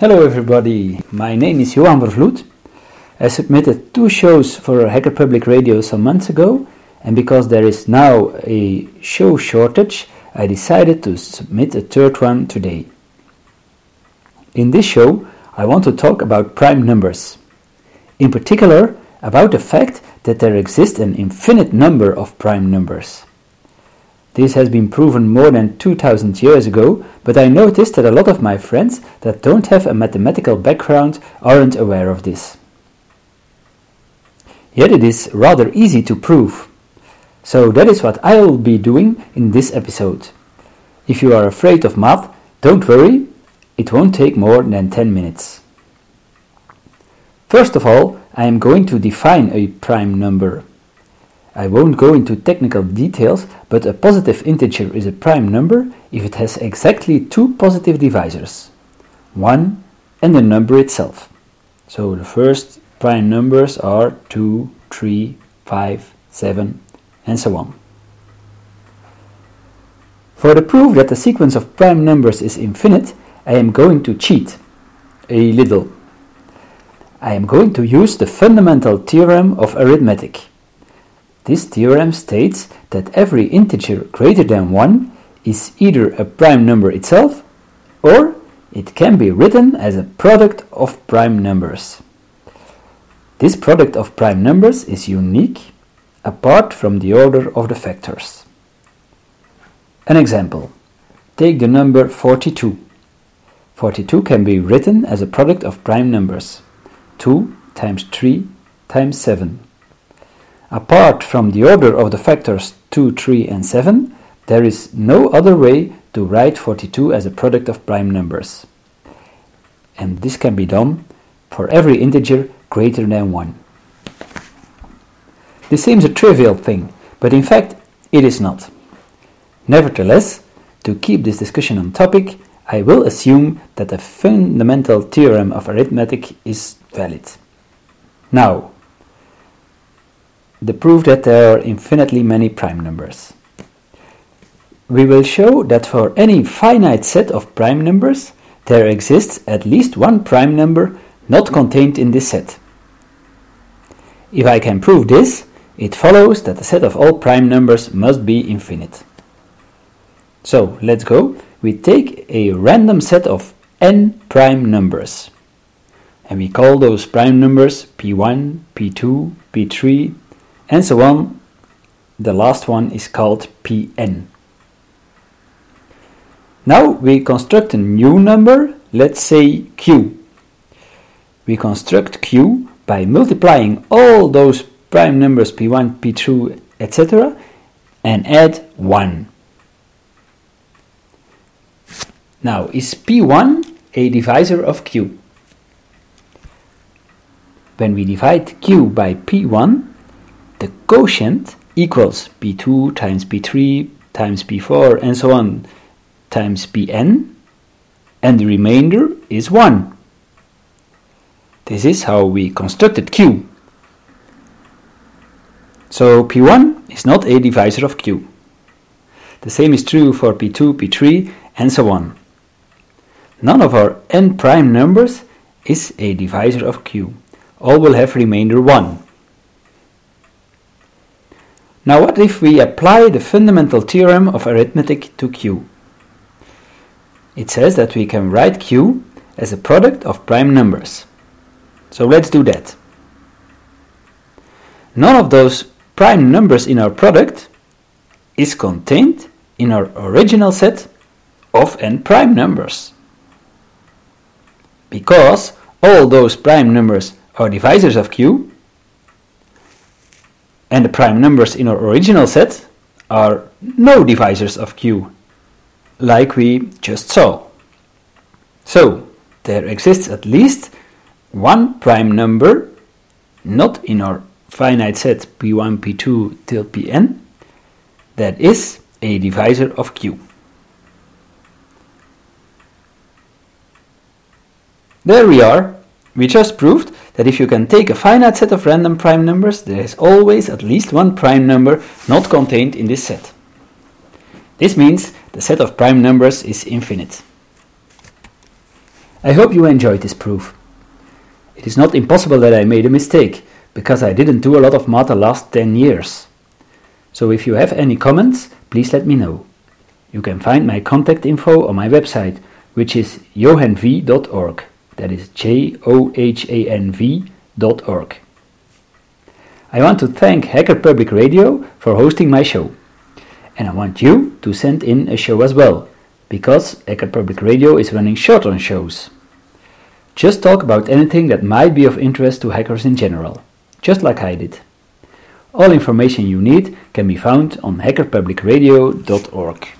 Hello everybody, my name is Johan Vervloet. I submitted two shows for Hacker Public Radio some months ago, and because there is now a show shortage, I decided to submit a third one today. In this show, I want to talk about prime numbers. In particular, about the fact that there exists an infinite number of prime numbers. This has been proven more than 2000 years ago, but I noticed that a lot of my friends that don't have a mathematical background aren't aware of this. Yet it is rather easy to prove. So that is what I'll be doing in this episode. If you are afraid of math, don't worry, it won't take more than 10 minutes. First of all, I am going to define a prime number. I won't go into technical details, but a positive integer is a prime number if it has exactly two positive divisors, 1 and the number itself. So the first prime numbers are 2, 3, 5, 7, and so on. For the proof that the sequence of prime numbers is infinite, I am going to cheat a little. I am going to use the fundamental theorem of arithmetic. This theorem states that every integer greater than 1 is either a prime number itself or it can be written as a product of prime numbers. This product of prime numbers is unique apart from the order of the factors. An example. Take the number 42. 42 can be written as a product of prime numbers 2 times 3 times 7. Apart from the order of the factors 2, 3 and 7, there is no other way to write 42 as a product of prime numbers. And this can be done for every integer greater than 1. This seems a trivial thing, but in fact it is not. Nevertheless, to keep this discussion on topic, I will assume that the fundamental theorem of arithmetic is valid. Now, the proof that there are infinitely many prime numbers. We will show that for any finite set of prime numbers, there exists at least one prime number not contained in this set. If I can prove this, it follows that the set of all prime numbers must be infinite. So, let's go. We take a random set of n prime numbers. And we call those prime numbers p1, p2, p3, and so on. The last one is called Pn. Now we construct a new number, let's say q. We construct q by multiplying all those prime numbers p1, p2, etc. and add 1. Now, is p1 a divisor of q? When we divide q by p1, the quotient equals p2 times p3 times p4 and so on times pn and the remainder is 1. This is how we constructed q. So p1 is not a divisor of q. The same is true for p2, p3 and so on. None of our n prime numbers is a divisor of q. All will have remainder 1. Now what if we apply the fundamental theorem of arithmetic to Q? It says that we can write Q as a product of prime numbers. So let's do that. None of those prime numbers in our product is contained in our original set of n prime numbers. Because all those prime numbers are divisors of Q, and the prime numbers in our original set are no divisors of q, like we just saw. So, there exists at least one prime number not in our finite set p1, p2 till pn that is a divisor of q. There we are. We just proved that if you can take a finite set of random prime numbers, there is always at least one prime number not contained in this set. This means the set of prime numbers is infinite. I hope you enjoyed this proof. It is not impossible that I made a mistake, because I didn't do a lot of math the last 10 years. So if you have any comments, please let me know. You can find my contact info on my website, which is johanv.org. That is J O H A N V.org. I want to thank Hacker Public Radio for hosting my show. And I want you to send in a show as well, because Hacker Public Radio is running short on shows. Just talk about anything that might be of interest to hackers in general, just like I did. All information you need can be found on hackerpublicradio.org.